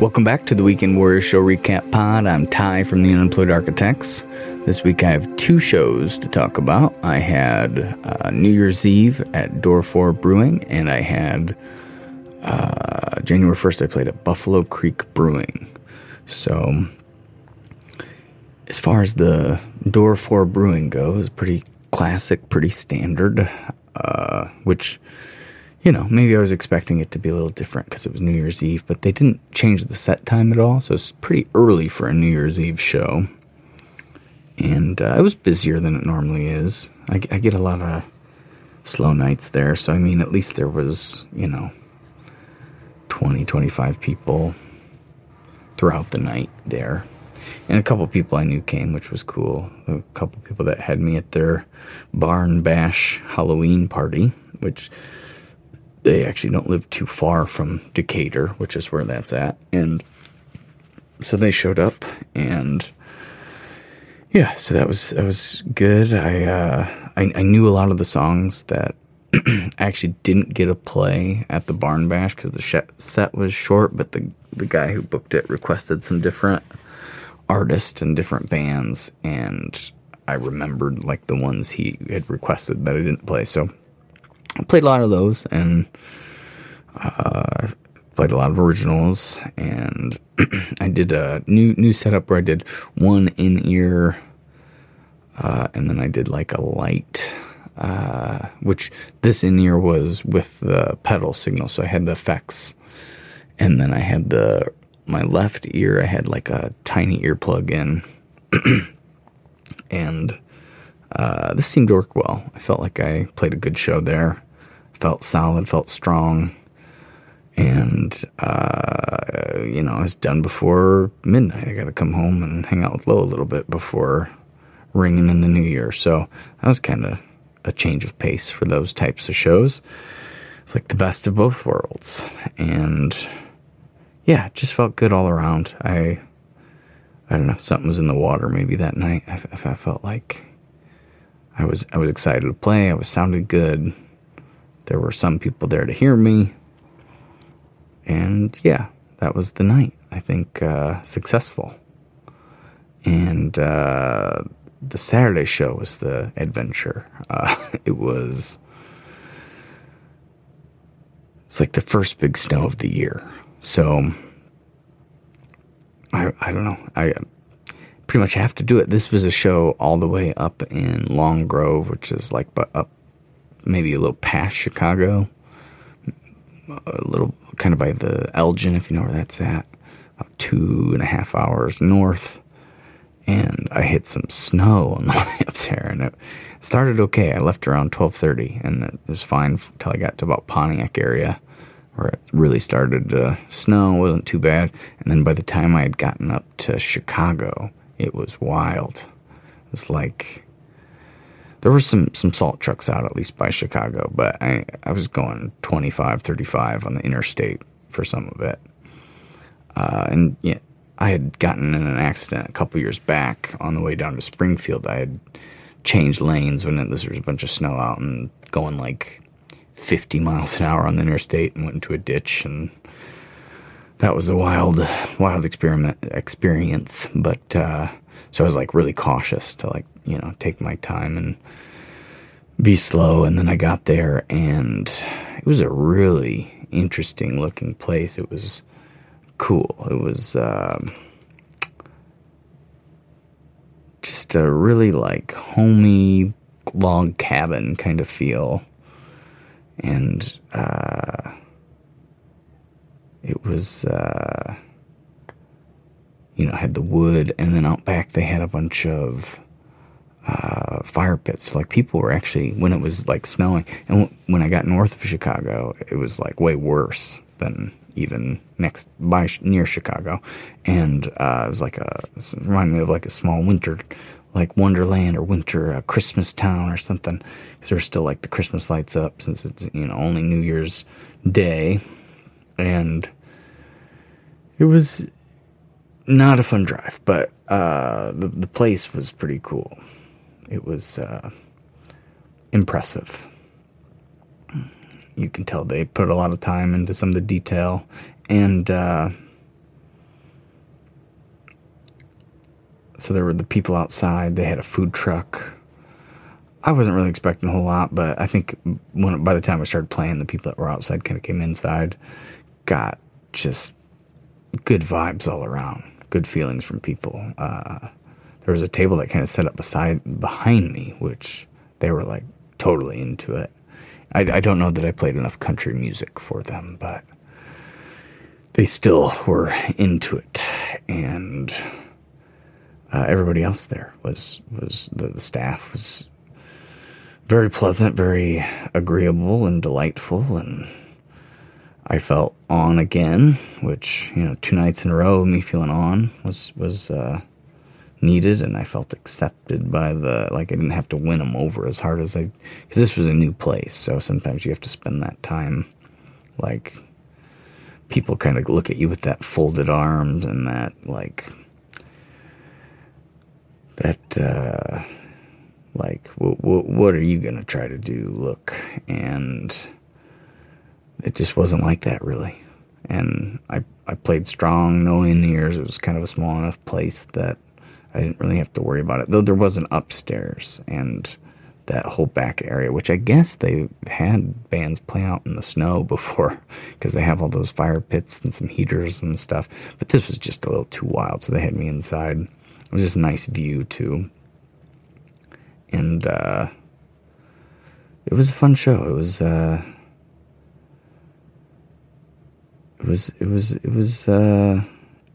Welcome back to the Weekend Warrior Show Recap Pod. I'm Ty from the Unemployed Architects. This week I have two shows to talk about. I had uh, New Year's Eve at Door 4 Brewing, and I had uh, January 1st I played at Buffalo Creek Brewing. So, as far as the Door 4 Brewing goes, pretty classic, pretty standard, uh, which you know, maybe I was expecting it to be a little different because it was New Year's Eve, but they didn't change the set time at all, so it's pretty early for a New Year's Eve show. And uh, it was busier than it normally is. I, I, get a lot of slow nights there, so I mean, at least there was, you know, 20, 25 people throughout the night there. And a couple people I knew came, which was cool. A couple people that had me at their barn bash Halloween party, which they actually don't live too far from Decatur, which is where that's at. And so they showed up and yeah, so that was that was good. I uh, I, I knew a lot of the songs that I actually didn't get a play at the Barn Bash because the sh- set was short, but the the guy who booked it requested some different artists and different bands, and I remembered like the ones he had requested that I didn't play. So I played a lot of those and uh, played a lot of originals. And I did a new new setup where I did one in ear, uh, and then I did like a light. Uh, which this in ear was with the pedal signal, so I had the effects, and then I had the my left ear. I had like a tiny earplug in, and uh, this seemed to work well. I felt like I played a good show there. Felt solid, felt strong. And, uh, you know, I was done before midnight. I got to come home and hang out with Lo a little bit before ringing in the new year. So that was kind of a change of pace for those types of shows. It's like the best of both worlds. And yeah, it just felt good all around. I, I don't know, something was in the water maybe that night. I, I felt like I was I was excited to play. I was sounded good. There were some people there to hear me. And yeah, that was the night. I think uh, successful. And uh, the Saturday show was the adventure. Uh, it was. It's like the first big snow of the year. So I I don't know. I pretty much have to do it. This was a show all the way up in Long Grove, which is like but up maybe a little past Chicago, a little kind of by the Elgin, if you know where that's at, about two and a half hours north. And I hit some snow on the way up there, and it started okay. I left around twelve thirty, and it was fine until I got to about Pontiac area, where it really started to snow. Wasn't too bad, and then by the time I had gotten up to Chicago, it was wild. It was like there were some some salt trucks out at least by Chicago, but I I was going 25, 35 on the interstate for some of it. Uh, and yeah, I had gotten in an accident a couple years back on the way down to Springfield. I had changed lanes when it, there was a bunch of snow out and going like 50 miles an hour on the interstate and went into a ditch and that was a wild, wild experiment experience. But uh, so I was like really cautious to like you know take my time and be slow. And then I got there, and it was a really interesting looking place. It was cool. It was uh, just a really like homey log cabin kind of feel, and. Uh, it was, uh, you know, had the wood, and then out back they had a bunch of uh, fire pits. So, like people were actually when it was like snowing, and w- when I got north of Chicago, it was like way worse than even next by near Chicago, and uh, it was like a it reminded me of like a small winter, like Wonderland or winter uh, Christmas town or something. Because there's still like the Christmas lights up since it's you know only New Year's Day, and it was not a fun drive, but uh, the the place was pretty cool. It was uh, impressive. You can tell they put a lot of time into some of the detail, and uh, so there were the people outside. They had a food truck. I wasn't really expecting a whole lot, but I think when by the time we started playing, the people that were outside kind of came inside, got just good vibes all around good feelings from people. Uh, there was a table that kind of set up beside behind me, which they were like totally into it. I, I don't know that I played enough country music for them, but they still were into it, and uh, everybody else there was was the, the staff was very pleasant, very agreeable and delightful, and I felt on again, which you know, two nights in a row me feeling on was was uh, needed, and I felt accepted by the like I didn't have to win them over as hard as I because this was a new place, so sometimes you have to spend that time like people kind of look at you with that folded arms and that like that uh like w- w- what are you gonna try to do? Look and it just wasn't like that really and i i played strong no in ears it was kind of a small enough place that i didn't really have to worry about it though there was an upstairs and that whole back area, which I guess they had bands play out in the snow before because they have all those fire pits and some heaters and stuff. But this was just a little too wild, so they had me inside. It was just a nice view too. And uh, it was a fun show. It was uh, it was it was it was uh,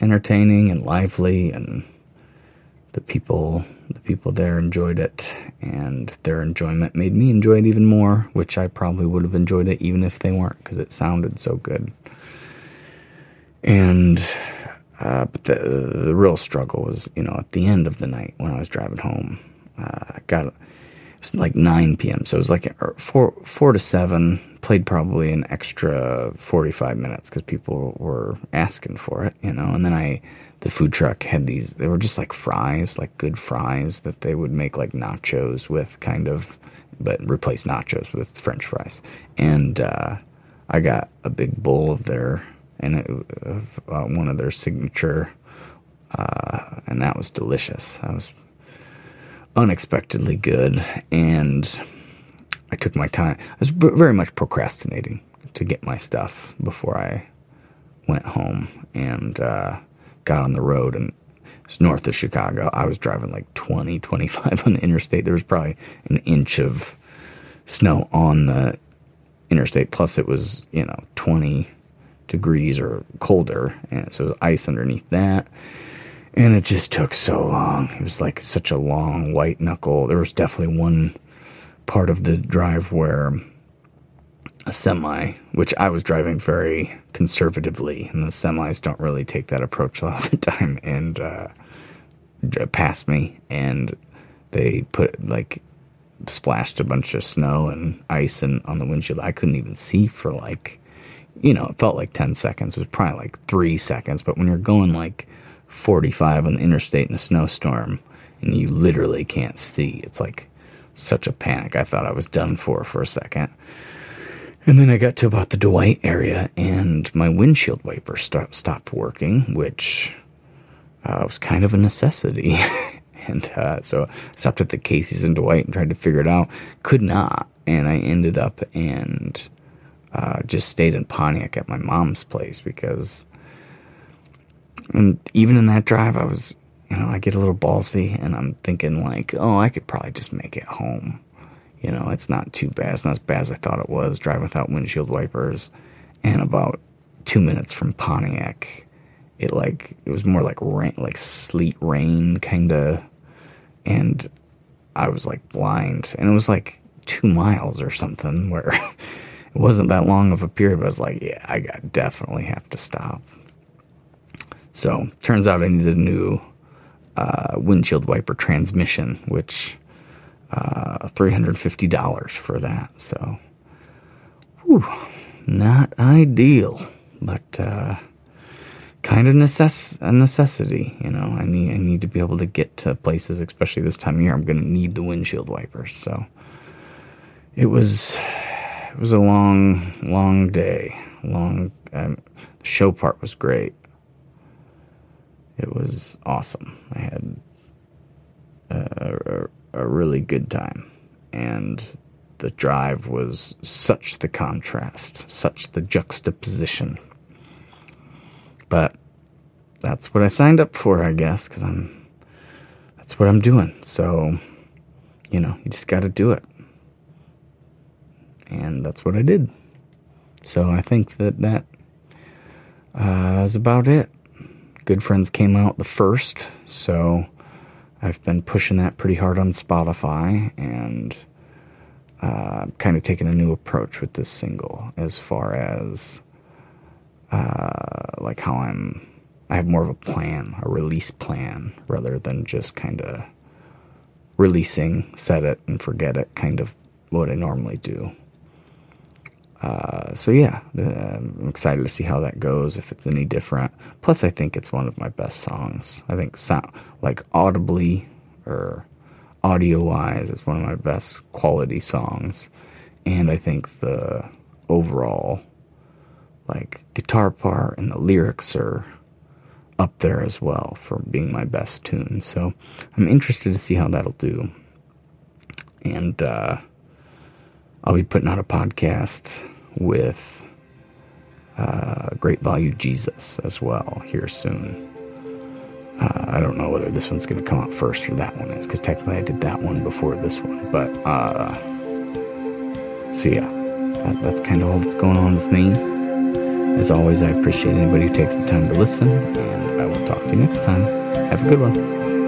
entertaining and lively and the people the people there enjoyed it and their enjoyment made me enjoy it even more which i probably would have enjoyed it even if they weren't because it sounded so good. And uh, but the the real struggle was you know at the end of the night when i was driving home uh, i got was like 9 p.m so it was like er, 4 4 to 7 played probably an extra 45 minutes because people were asking for it you know and then i the food truck had these they were just like fries like good fries that they would make like nachos with kind of but replace nachos with french fries. And uh, i got a big bowl of their and it, uh, one of their signature uh, and that was delicious. I was unexpectedly good and i took my time i was very much procrastinating to get my stuff before i went home and uh, got on the road and it's north of Chicago. I was driving like 20, 25 on the interstate. There was probably an inch of snow on the interstate. Plus, it was, you know, 20 degrees or colder. And so it was ice underneath that. And it just took so long. It was like such a long white knuckle. There was definitely one part of the drive where a semi, which I was driving very conservatively, and the semis don't really take that approach a lot of the time, and uh, passed me, and they put like splashed a bunch of snow and ice and on the windshield. I couldn't even see for like, you know, it felt like 10 seconds. It was probably like three seconds, but when you're going like 45 on the interstate in a snowstorm and you literally can't see, it's like such a panic. I thought I was done for for a second. And then I got to about the Dwight area, and my windshield wiper st- stopped working, which uh, was kind of a necessity. and uh, so I stopped at the Casey's in Dwight and tried to figure it out. Could not, and I ended up and uh, just stayed in Pontiac at my mom's place because, and even in that drive, I was, you know, I get a little ballsy, and I'm thinking like, oh, I could probably just make it home you know, it's not too bad. It's not as bad as I thought it was. Driving without windshield wipers, and about two minutes from Pontiac, it like it was more like rain, like sleet rain kind of, and I was like blind, and it was like two miles or something where it wasn't that long of a period. But I was like, yeah, I definitely have to stop. So turns out I needed a new uh, windshield wiper transmission, which uh, $350 for that. So, whew, not ideal, but uh, kind of necess- a necessity. You know, I need I need to be able to get to places, especially this time of year. I'm going to need the windshield wipers. So, it was it was a long, long day. Long. Um, the show part was great. It was awesome. I had a, a really good time. And the drive was such the contrast, such the juxtaposition. But that's what I signed up for, I guess, because I'm that's what I'm doing. So, you know, you just got to do it. And that's what I did. So I think that that uh, is about it. Good Friends came out the first, so I've been pushing that pretty hard on Spotify and uh, kind of taking a new approach with this single as far as uh, like how I'm. I have more of a plan, a release plan, rather than just kind of releasing, set it and forget it, kind of what I normally do. Uh, so yeah, I'm excited to see how that goes. If it's any different. Plus, I think it's one of my best songs. I think sound like audibly or audio wise, it's one of my best quality songs. And I think the overall like guitar part and the lyrics are up there as well for being my best tune. So I'm interested to see how that'll do. And uh, I'll be putting out a podcast with uh, Great Value Jesus as well here soon. Uh, I don't know whether this one's going to come out first or that one is, because technically I did that one before this one. But, uh, so yeah, that, that's kind of all that's going on with me. As always, I appreciate anybody who takes the time to listen, and I will talk to you next time. Have a good one.